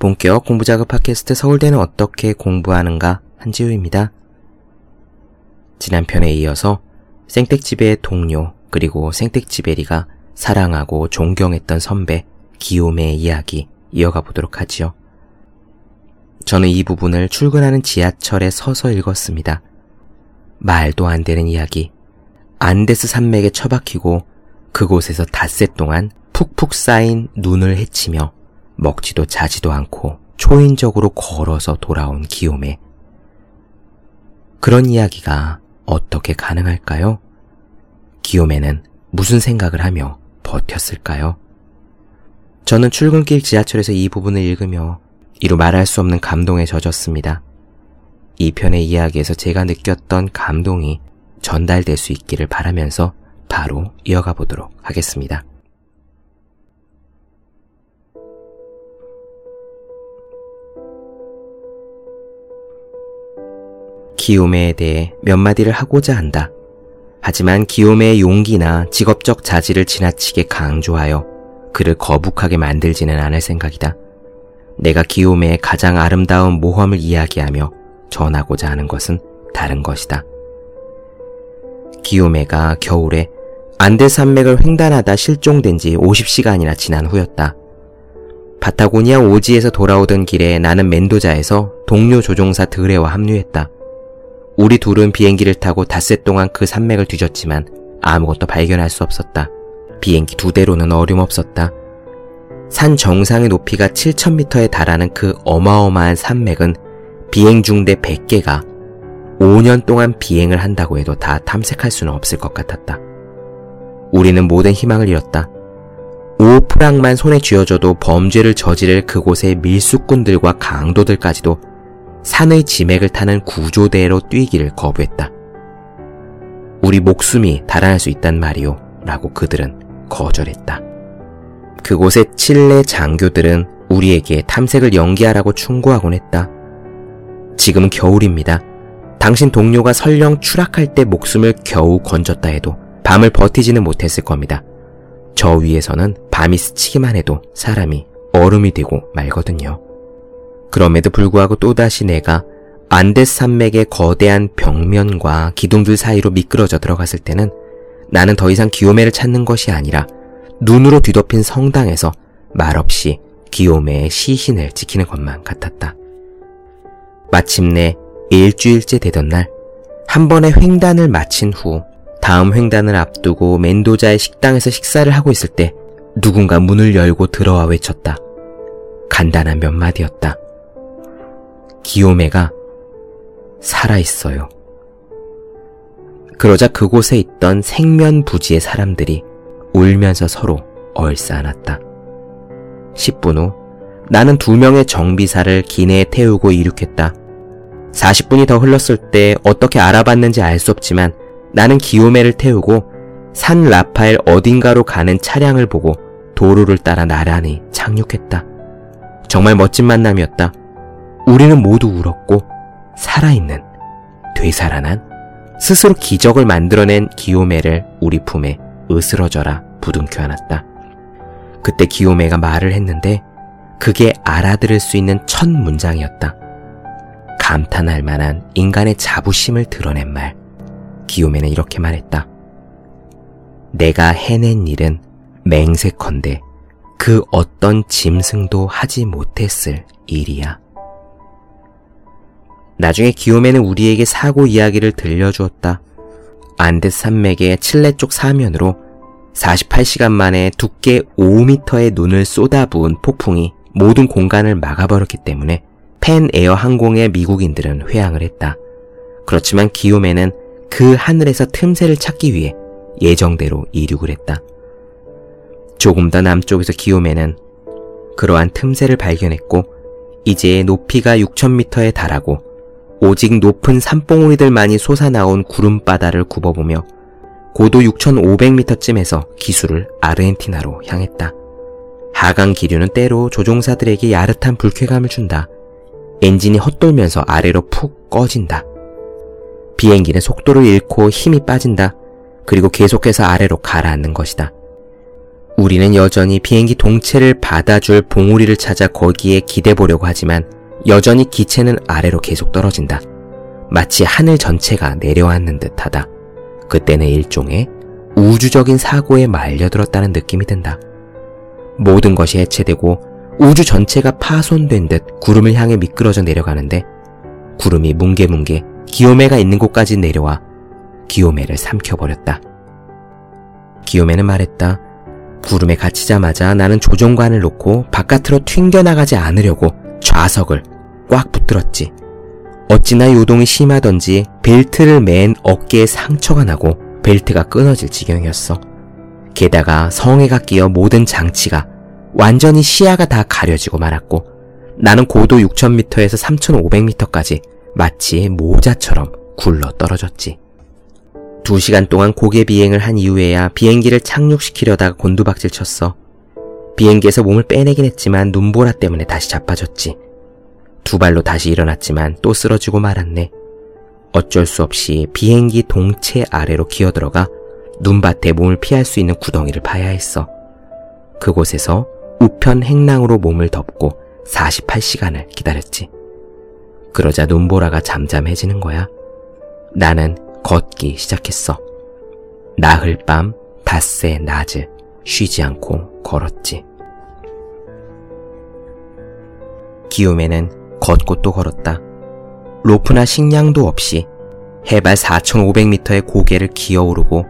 네, 본격 공부작업 팟캐스트 서울대는 어떻게 공부하는가 한지우입니다. 지난 편에 이어서 생택지배의 동료 그리고 생택지베리가 사랑하고 존경했던 선배 기욤의 이야기 이어가 보도록 하지요. 저는 이 부분을 출근하는 지하철에 서서 읽었습니다. 말도 안 되는 이야기. 안데스 산맥에 처박히고 그곳에서 닷새 동안 푹푹 쌓인 눈을 헤치며 먹지도 자지도 않고 초인적으로 걸어서 돌아온 기욤에 그런 이야기가 어떻게 가능할까요? 기욤에는 무슨 생각을 하며 버텼을까요? 저는 출근길 지하철에서 이 부분을 읽으며 이루 말할 수 없는 감동에 젖었습니다. 이 편의 이야기에서 제가 느꼈던 감동이 전달될 수 있기를 바라면서 바로 이어가 보도록 하겠습니다. 기욤에 대해 몇 마디를 하고자 한다. 하지만 기욤의 용기나 직업적 자질을 지나치게 강조하여 그를 거북하게 만들지는 않을 생각이다. 내가 기욤의 가장 아름다운 모험을 이야기하며 전하고자 하는 것은 다른 것이다. 기욤애가 겨울에 안데 산맥을 횡단하다 실종된 지 50시간이나 지난 후였다. 파타고니아 오지에서 돌아오던 길에 나는 멘도자에서 동료 조종사 드레와 합류했다. 우리 둘은 비행기를 타고 닷새 동안 그 산맥을 뒤졌지만 아무것도 발견할 수 없었다. 비행기 두 대로는 어림없었다. 산 정상의 높이가 7,000m에 달하는 그 어마어마한 산맥은 비행 중대 100개가 5년 동안 비행을 한다고 해도 다 탐색할 수는 없을 것 같았다. 우리는 모든 희망을 잃었다. 5프랑만 손에 쥐어져도 범죄를 저지를 그곳의 밀수꾼들과 강도들까지도 산의 지맥을 타는 구조대로 뛰기를 거부했다. 우리 목숨이 달아날 수 있단 말이오. 라고 그들은 거절했다. 그곳의 칠레 장교들은 우리에게 탐색을 연기하라고 충고하곤 했다. 지금은 겨울입니다. 당신 동료가 설령 추락할 때 목숨을 겨우 건졌다 해도 밤을 버티지는 못했을 겁니다. 저 위에서는 밤이 스치기만 해도 사람이 얼음이 되고 말거든요. 그럼에도 불구하고 또다시 내가 안데스 산맥의 거대한 벽면과 기둥들 사이로 미끄러져 들어갔을 때는 나는 더 이상 기요메를 찾는 것이 아니라 눈으로 뒤덮인 성당에서 말없이 기요메의 시신을 지키는 것만 같았다. 마침내 일주일째 되던 날, 한 번의 횡단을 마친 후 다음 횡단을 앞두고 멘도자의 식당에서 식사를 하고 있을 때 누군가 문을 열고 들어와 외쳤다. 간단한 몇 마디였다. 기요메가 살아있어요. 그러자 그곳에 있던 생면부지의 사람들이 울면서 서로 얼싸안았다. 10분 후 나는 두 명의 정비사를 기내에 태우고 이륙했다. 40분이 더 흘렀을 때 어떻게 알아봤는지 알 수 없지만 나는 기요메를 태우고 산 라파엘 어딘가로 가는 차량을 보고 도로를 따라 나란히 착륙했다. 정말 멋진 만남이었다. 우리는 모두 울었고 살아있는, 되살아난, 스스로 기적을 만들어낸 기요메를 우리 품에 으스러져라 부둥켜 안았다. 그때 기요메가 말을 했는데 그게 알아들을 수 있는 첫 문장이었다. 감탄할 만한 인간의 자부심을 드러낸 말. 기요메는 이렇게 말했다. 내가 해낸 일은 맹세컨대 그 어떤 짐승도 하지 못했을 일이야. 나중에 기욤에는 우리에게 사고 이야기를 들려주었다. 안데스 산맥의 칠레 쪽 사면으로 48시간 만에 두께 5m의 눈을 쏟아부은 폭풍이 모든 공간을 막아버렸기 때문에 팬 에어 항공의 미국인들은 회항을 했다. 그렇지만 기욤에는 그 하늘에서 틈새를 찾기 위해 예정대로 이륙을 했다. 조금 더 남쪽에서 기욤에는 그러한 틈새를 발견했고 이제 높이가 6,000m에 달하고 오직 높은 산봉우리들만이 솟아나온 구름바다를 굽어보며 고도 6,500m쯤에서 기술을 아르헨티나로 향했다. 하강 기류는 때로 조종사들에게 야릇한 불쾌감을 준다. 엔진이 헛돌면서 아래로 푹 꺼진다. 비행기는 속도를 잃고 힘이 빠진다. 그리고 계속해서 아래로 가라앉는 것이다. 우리는 여전히 비행기 동체를 받아줄 봉우리를 찾아 거기에 기대 보려고 하지만 여전히 기체는 아래로 계속 떨어진다. 마치 하늘 전체가 내려앉는 듯하다. 그때는 일종의 우주적인 사고에 말려들었다는 느낌이 든다. 모든 것이 해체되고 우주 전체가 파손된 듯 구름을 향해 미끄러져 내려가는데 구름이 뭉게뭉게 기요메가 있는 곳까지 내려와 기요메를 삼켜버렸다. 기요메는 말했다. 구름에 갇히자마자 나는 조종관을 놓고 바깥으로 튕겨나가지 않으려고 좌석을 꽉 붙들었지. 어찌나 요동이 심하던지 벨트를 맨 어깨에 상처가 나고 벨트가 끊어질 지경이었어. 게다가 성에가 끼어 모든 장치가 완전히 시야가 다 가려지고 말았고 나는 고도 6,000m에서 3,500m까지 마치 모자처럼 굴러 떨어졌지. 두 시간 동안 고개 비행을 한 이후에야 비행기를 착륙시키려다가 곤두박질 쳤어. 비행기에서 몸을 빼내긴 했지만 눈보라 때문에 다시 자빠졌지. 두 발로 다시 일어났지만 또 쓰러지고 말았네. 어쩔 수 없이 비행기 동체 아래로 기어들어가 눈밭에 몸을 피할 수 있는 구덩이를 파야 했어. 그곳에서 우편 행랑으로 몸을 덮고 48시간을 기다렸지. 그러자 눈보라가 잠잠해지는 거야. 나는 걷기 시작했어. 나흘 밤, 닷새 낮을 쉬지 않고 걸었지. 기욤에는 걷고 또 걸었다. 로프나 식량도 없이 해발 4,500m의 고개를 기어오르고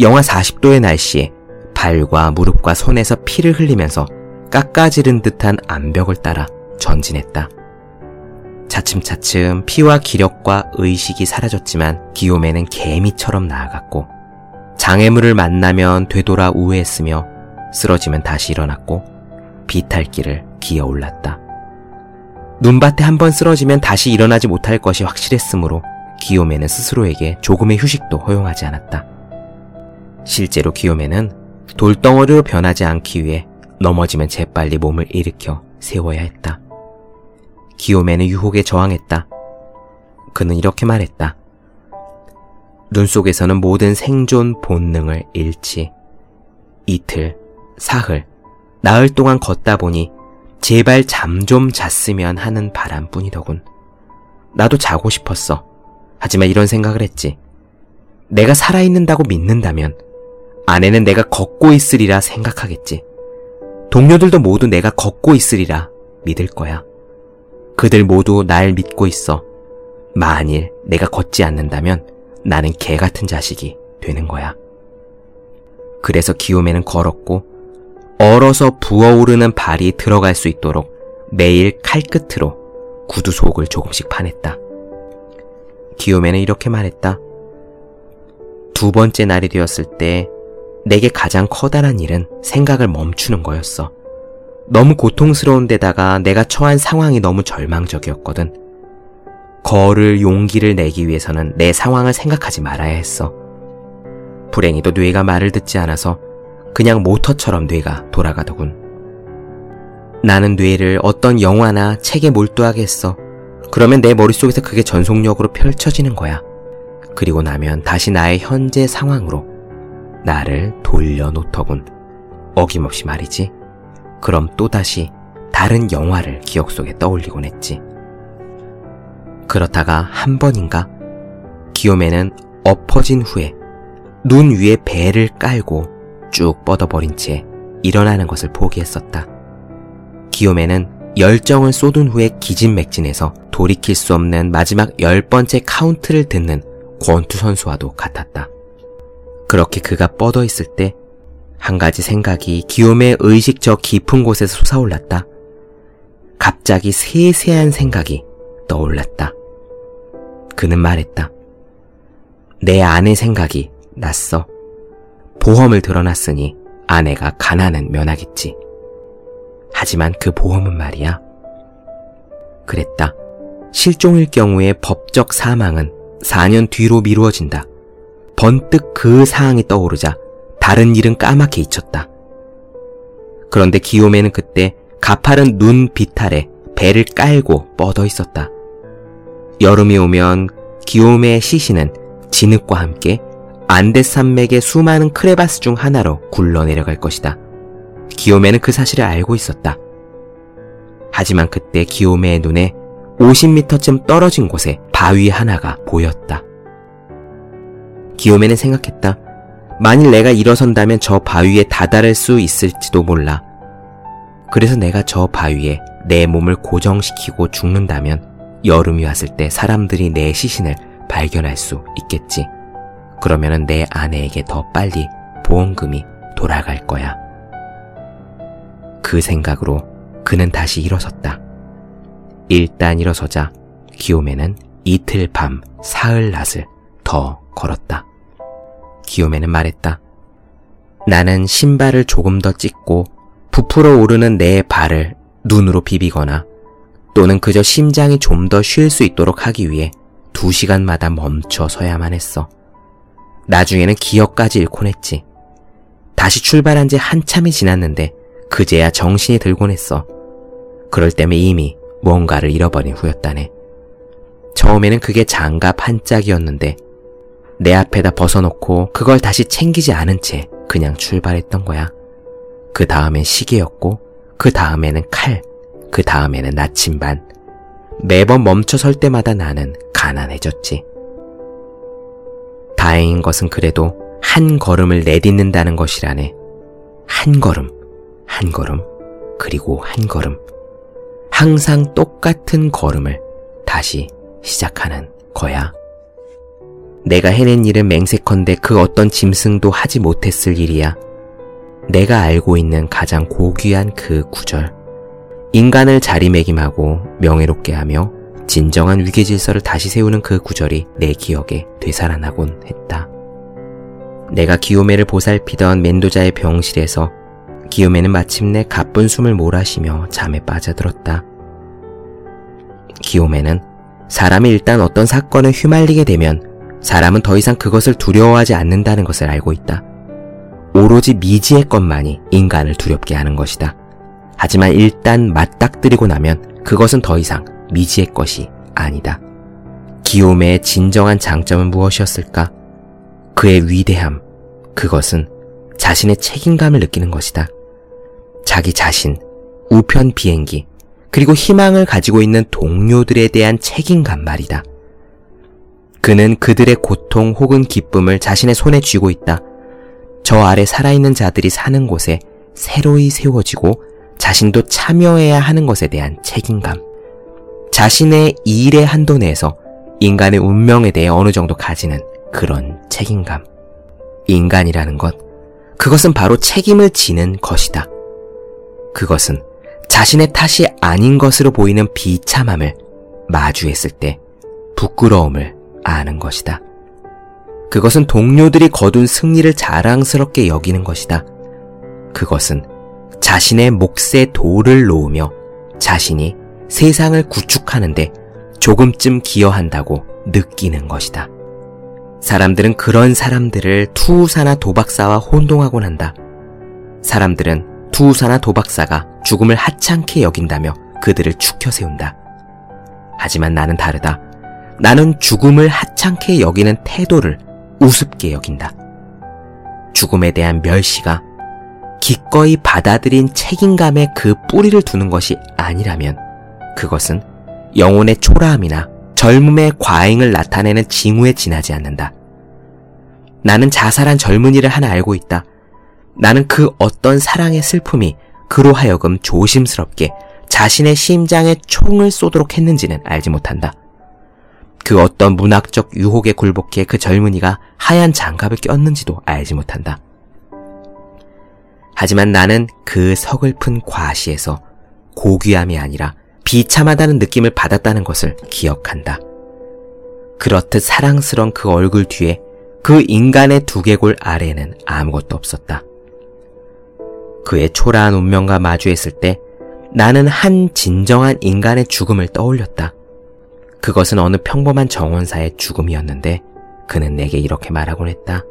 영하 40도의 날씨에 발과 무릎과 손에서 피를 흘리면서 깎아지른 듯한 암벽을 따라 전진했다. 차츰차츰 피와 기력과 의식이 사라졌지만 기욤에는 개미처럼 나아갔고 장애물을 만나면 되돌아 우회했으며 쓰러지면 다시 일어났고 비탈길을 기어 올랐다. 눈밭에 한 번 쓰러지면 다시 일어나지 못할 것이 확실했으므로 기욤에는 스스로에게 조금의 휴식도 허용하지 않았다. 실제로 기욤에는 돌덩어리로 변하지 않기 위해 넘어지면 재빨리 몸을 일으켜 세워야 했다. 기욤에는 유혹에 저항했다. 그는 이렇게 말했다. 눈 속에서는 모든 생존 본능을 잃지. 이틀, 사흘, 나흘 동안 걷다 보니 제발 잠 좀 잤으면 하는 바람뿐이더군. 나도 자고 싶었어. 하지만 이런 생각을 했지. 내가 살아있는다고 믿는다면 아내는 내가 걷고 있으리라 생각하겠지. 동료들도 모두 내가 걷고 있으리라 믿을 거야. 그들 모두 날 믿고 있어. 만일 내가 걷지 않는다면 나는 개 같은 자식이 되는 거야. 그래서 기욤에는 걸었고 얼어서 부어오르는 발이 들어갈 수 있도록 매일 칼끝으로 구두 속을 조금씩 파냈다. 기욤에는 이렇게 말했다. 두 번째 날이 되었을 때 내게 가장 커다란 일은 생각을 멈추는 거였어. 너무 고통스러운 데다가 내가 처한 상황이 너무 절망적이었거든. 걸을 용기를 내기 위해서는 내 상황을 생각하지 말아야 했어. 불행히도 뇌가 말을 듣지 않아서 그냥 모터처럼 뇌가 돌아가더군. 나는 뇌를 어떤 영화나 책에 몰두하게 했어. 그러면 내 머릿속에서 그게 전속력으로 펼쳐지는 거야. 그리고 나면 다시 나의 현재 상황으로 나를 돌려놓더군. 어김없이 말이지. 그럼 또다시 다른 영화를 기억 속에 떠올리곤 했지. 그렇다가 한 번인가 기욤에는 엎어진 후에 눈 위에 배를 깔고 쭉 뻗어버린 채 일어나는 것을 포기했었다. 기욤에는 열정을 쏟은 후에 기진맥진해서 돌이킬 수 없는 마지막 열 번째 카운트를 듣는 권투 선수와도 같았다. 그렇게 그가 뻗어 있을 때 한 가지 생각이 기욤의 의식 저 깊은 곳에서 솟아올랐다. 갑자기 세세한 생각이 떠올랐다. 그는 말했다. 내 아내 생각이 났어. 보험을 들어놨으니 아내가 가난은 면하겠지. 하지만 그 보험은 말이야. 그랬다. 실종일 경우에 법적 사망은 4년 뒤로 미루어진다. 번뜩 그 사항이 떠오르자 다른 일은 까맣게 잊혔다. 그런데 기욤에는 그때 가파른 눈 비탈에 배를 깔고 뻗어 있었다. 여름이 오면 기욤의 시신은 진흙과 함께 안데산맥의 수많은 크레바스 중 하나로 굴러 내려갈 것이다. 기요메는 그 사실을 알고 있었다. 하지만 그때 기요메의 눈에 50m쯤 떨어진 곳에 바위 하나가 보였다. 기요메는 생각했다. 만일 내가 일어선다면 저 바위에 다다를 수 있을지도 몰라. 그래서 내가 저 바위에 내 몸을 고정시키고 죽는다면 여름이 왔을 때 사람들이 내 시신을 발견할 수 있겠지. 그러면 내 아내에게 더 빨리 보험금이 돌아갈 거야. 그 생각으로 그는 다시 일어섰다. 일단 일어서자 기요메는 이틀 밤 사흘 낮을 더 걸었다. 기요메는 말했다. 나는 신발을 조금 더 찢고 부풀어 오르는 내 발을 눈으로 비비거나 또는 그저 심장이 좀 더 쉴 수 있도록 하기 위해 두 시간마다 멈춰 서야만 했어. 나중에는 기억까지 잃곤 했지. 다시 출발한 지 한참이 지났는데 그제야 정신이 들곤 했어. 그럴 때면 이미 뭔가를 잃어버린 후였다네. 처음에는 그게 장갑 한 짝이었는데 내 앞에다 벗어놓고 그걸 다시 챙기지 않은 채 그냥 출발했던 거야. 그 다음엔 시계였고 그 다음에는 칼, 그 다음에는 나침반. 매번 멈춰 설 때마다 나는 가난해졌지. 다행인 것은 그래도 한 걸음을 내딛는다는 것이라네. 한 걸음, 한 걸음, 그리고 한 걸음. 항상 똑같은 걸음을 다시 시작하는 거야. 내가 해낸 일은 맹세컨대 그 어떤 짐승도 하지 못했을 일이야. 내가 알고 있는 가장 고귀한 그 구절. 인간을 자리매김하고 명예롭게 하며 진정한 위계 질서를 다시 세우는 그 구절이 내 기억에 되살아나곤 했다. 내가 기요메를 보살피던 멘도자의 병실에서 기요메는 마침내 가쁜 숨을 몰아쉬며 잠에 빠져들었다. 기요메는 사람이 일단 어떤 사건에 휘말리게 되면 사람은 더 이상 그것을 두려워하지 않는다는 것을 알고 있다. 오로지 미지의 것만이 인간을 두렵게 하는 것이다. 하지만 일단 맞닥뜨리고 나면 그것은 더 이상 미지의 것이 아니다. 기욤의 진정한 장점은 무엇이었을까? 그의 위대함, 그것은 자신의 책임감을 느끼는 것이다. 자기 자신, 우편 비행기, 그리고 희망을 가지고 있는 동료들에 대한 책임감 말이다. 그는 그들의 고통 혹은 기쁨을 자신의 손에 쥐고 있다. 저 아래 살아있는 자들이 사는 곳에 새로이 세워지고 자신도 참여해야 하는 것에 대한 책임감. 자신의 일의 한도 내에서 인간의 운명에 대해 어느 정도 가지는 그런 책임감. 인간이라는 것, 그것은 바로 책임을 지는 것이다. 그것은 자신의 탓이 아닌 것으로 보이는 비참함을 마주했을 때 부끄러움을 아는 것이다. 그것은 동료들이 거둔 승리를 자랑스럽게 여기는 것이다. 그것은 자신의 몫에 돌을 놓으며 자신이 세상을 구축하는데 조금쯤 기여한다고 느끼는 것이다. 사람들은 그런 사람들을 투우사나 도박사와 혼동하곤 한다. 사람들은 투우사나 도박사가 죽음을 하찮게 여긴다며 그들을 축혀 세운다. 하지만 나는 다르다. 나는 죽음을 하찮게 여기는 태도를 우습게 여긴다. 죽음에 대한 멸시가 기꺼이 받아들인 책임감에 그 뿌리를 두는 것이 아니라면 그것은 영혼의 초라함이나 젊음의 과잉을 나타내는 징후에 지나지 않는다. 나는 자살한 젊은이를 하나 알고 있다. 나는 그 어떤 사랑의 슬픔이 그로 하여금 조심스럽게 자신의 심장에 총을 쏘도록 했는지는 알지 못한다. 그 어떤 문학적 유혹에 굴복해 그 젊은이가 하얀 장갑을 꼈는지도 알지 못한다. 하지만 나는 그 서글픈 과시에서 고귀함이 아니라 비참하다는 느낌을 받았다는 것을 기억한다. 그렇듯 사랑스런 그 얼굴 뒤에 그 인간의 두개골 아래에는 아무것도 없었다. 그의 초라한 운명과 마주했을 때 나는 한 진정한 인간의 죽음을 떠올렸다. 그것은 어느 평범한 정원사의 죽음이었는데 그는 내게 이렇게 말하곤 했다.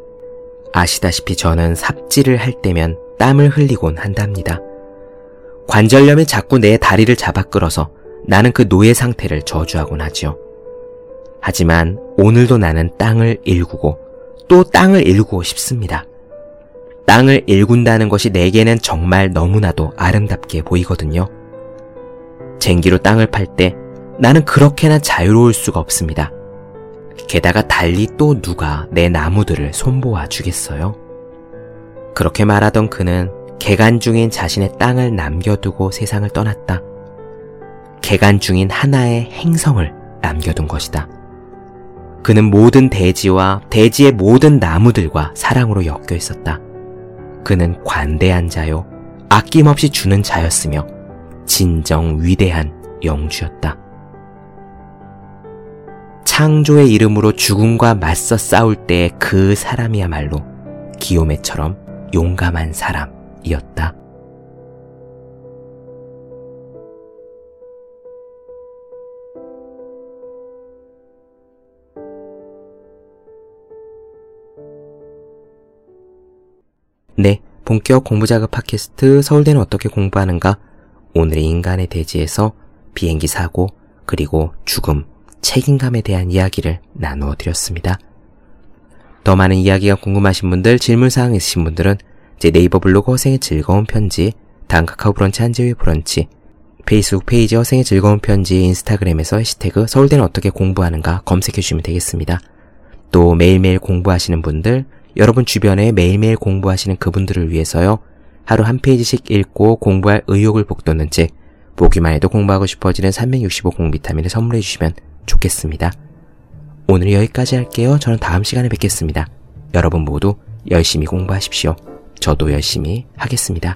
아시다시피 저는 삽질을 할 때면 땀을 흘리곤 한답니다. 관절염이 자꾸 내 다리를 잡아 끌어서 나는 그 노예 상태를 저주하곤 하지요. 하지만 오늘도 나는 땅을 일구고 또 땅을 일구고 싶습니다. 땅을 일군다는 것이 내게는 정말 너무나도 아름답게 보이거든요. 쟁기로 땅을 팔 때 나는 그렇게나 자유로울 수가 없습니다. 게다가 달리 또 누가 내 나무들을 손보아 주겠어요? 그렇게 말하던 그는 개간 중인 자신의 땅을 남겨두고 세상을 떠났다. 개간 중인 하나의 행성을 남겨둔 것이다. 그는 모든 대지와 대지의 모든 나무들과 사랑으로 엮여 있었다. 그는 관대한 자요, 아낌없이 주는 자였으며, 진정 위대한 영주였다. 창조의 이름으로 죽음과 맞서 싸울 때그 사람이야말로 기요메처럼 용감한 사람 이었다. 네, 본격 공부자극 팟캐스트 서울대는 어떻게 공부하는가? 오늘의 인간의 대지에서 비행기 사고, 그리고 죽음, 책임감에 대한 이야기를 나누어 드렸습니다. 더 많은 이야기가 궁금하신 분들, 질문사항 있으신 분들은 제 네이버 블로그 허생의 즐거운 편지, 다음 카카오 브런치 한재의 브런치, 페이스북 페이지 허생의 즐거운 편지, 인스타그램에서 해시태그 서울대는 어떻게 공부하는가 검색해 주시면 되겠습니다. 또 매일매일 공부하시는 분들, 여러분 주변에 매일매일 공부하시는 그분들을 위해서요. 하루 한 페이지씩 읽고 공부할 의욕을 북돋는 책, 보기만 해도 공부하고 싶어지는 365 공비타민을 선물해 주시면 좋겠습니다. 오늘 여기까지 할게요. 저는 다음 시간에 뵙겠습니다. 여러분 모두 열심히 공부하십시오. 저도 열심히 하겠습니다.